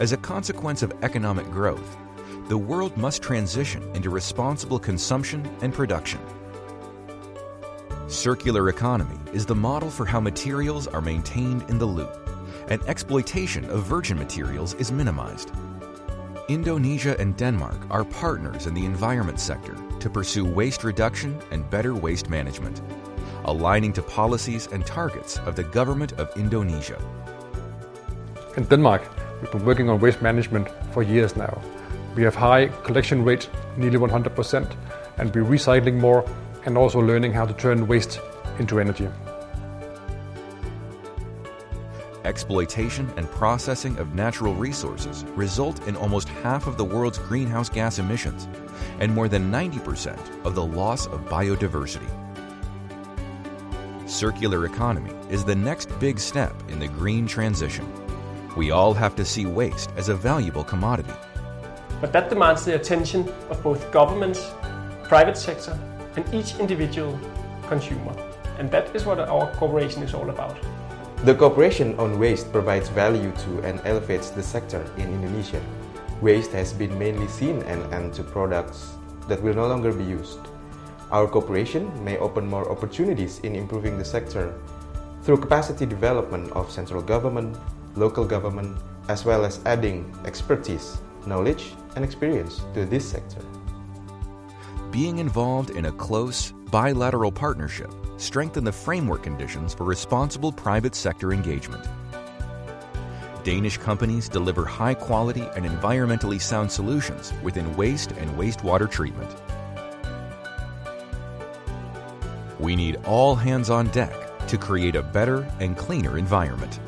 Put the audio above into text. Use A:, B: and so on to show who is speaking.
A: As a consequence of economic growth, the world must transition into responsible consumption and production. Circular economy is the model for how materials are maintained in the loop, and exploitation of virgin materials is minimized. Indonesia and Denmark are partners in the environment sector to pursue waste reduction and better waste management, aligning to policies and targets of the government of Indonesia.
B: In Denmark, we've been working on waste management for years now. We have high collection rate, nearly 100%, and we're recycling more and also learning how to turn waste into energy.
A: Exploitation and processing of natural resources result in almost half of the world's greenhouse gas emissions and more than 90% of the loss of biodiversity. Circular economy is the next big step in the green transition. We all have to see waste as a valuable commodity.
C: But that demands the attention of both governments, private sector, and each individual consumer. And that is what our cooperation is all about.
D: The cooperation on waste provides value to and elevates the sector in Indonesia. Waste has been mainly seen and end to products that will no longer be used. Our cooperation may open more opportunities in improving the sector through capacity development of central government, local government, as well as adding expertise, knowledge, and experience to this sector.
A: Being involved in a close, bilateral partnership strengthen the framework conditions for responsible private sector engagement. Danish companies deliver high quality and environmentally sound solutions within waste and wastewater treatment. We need all hands on deck to create a better and cleaner environment.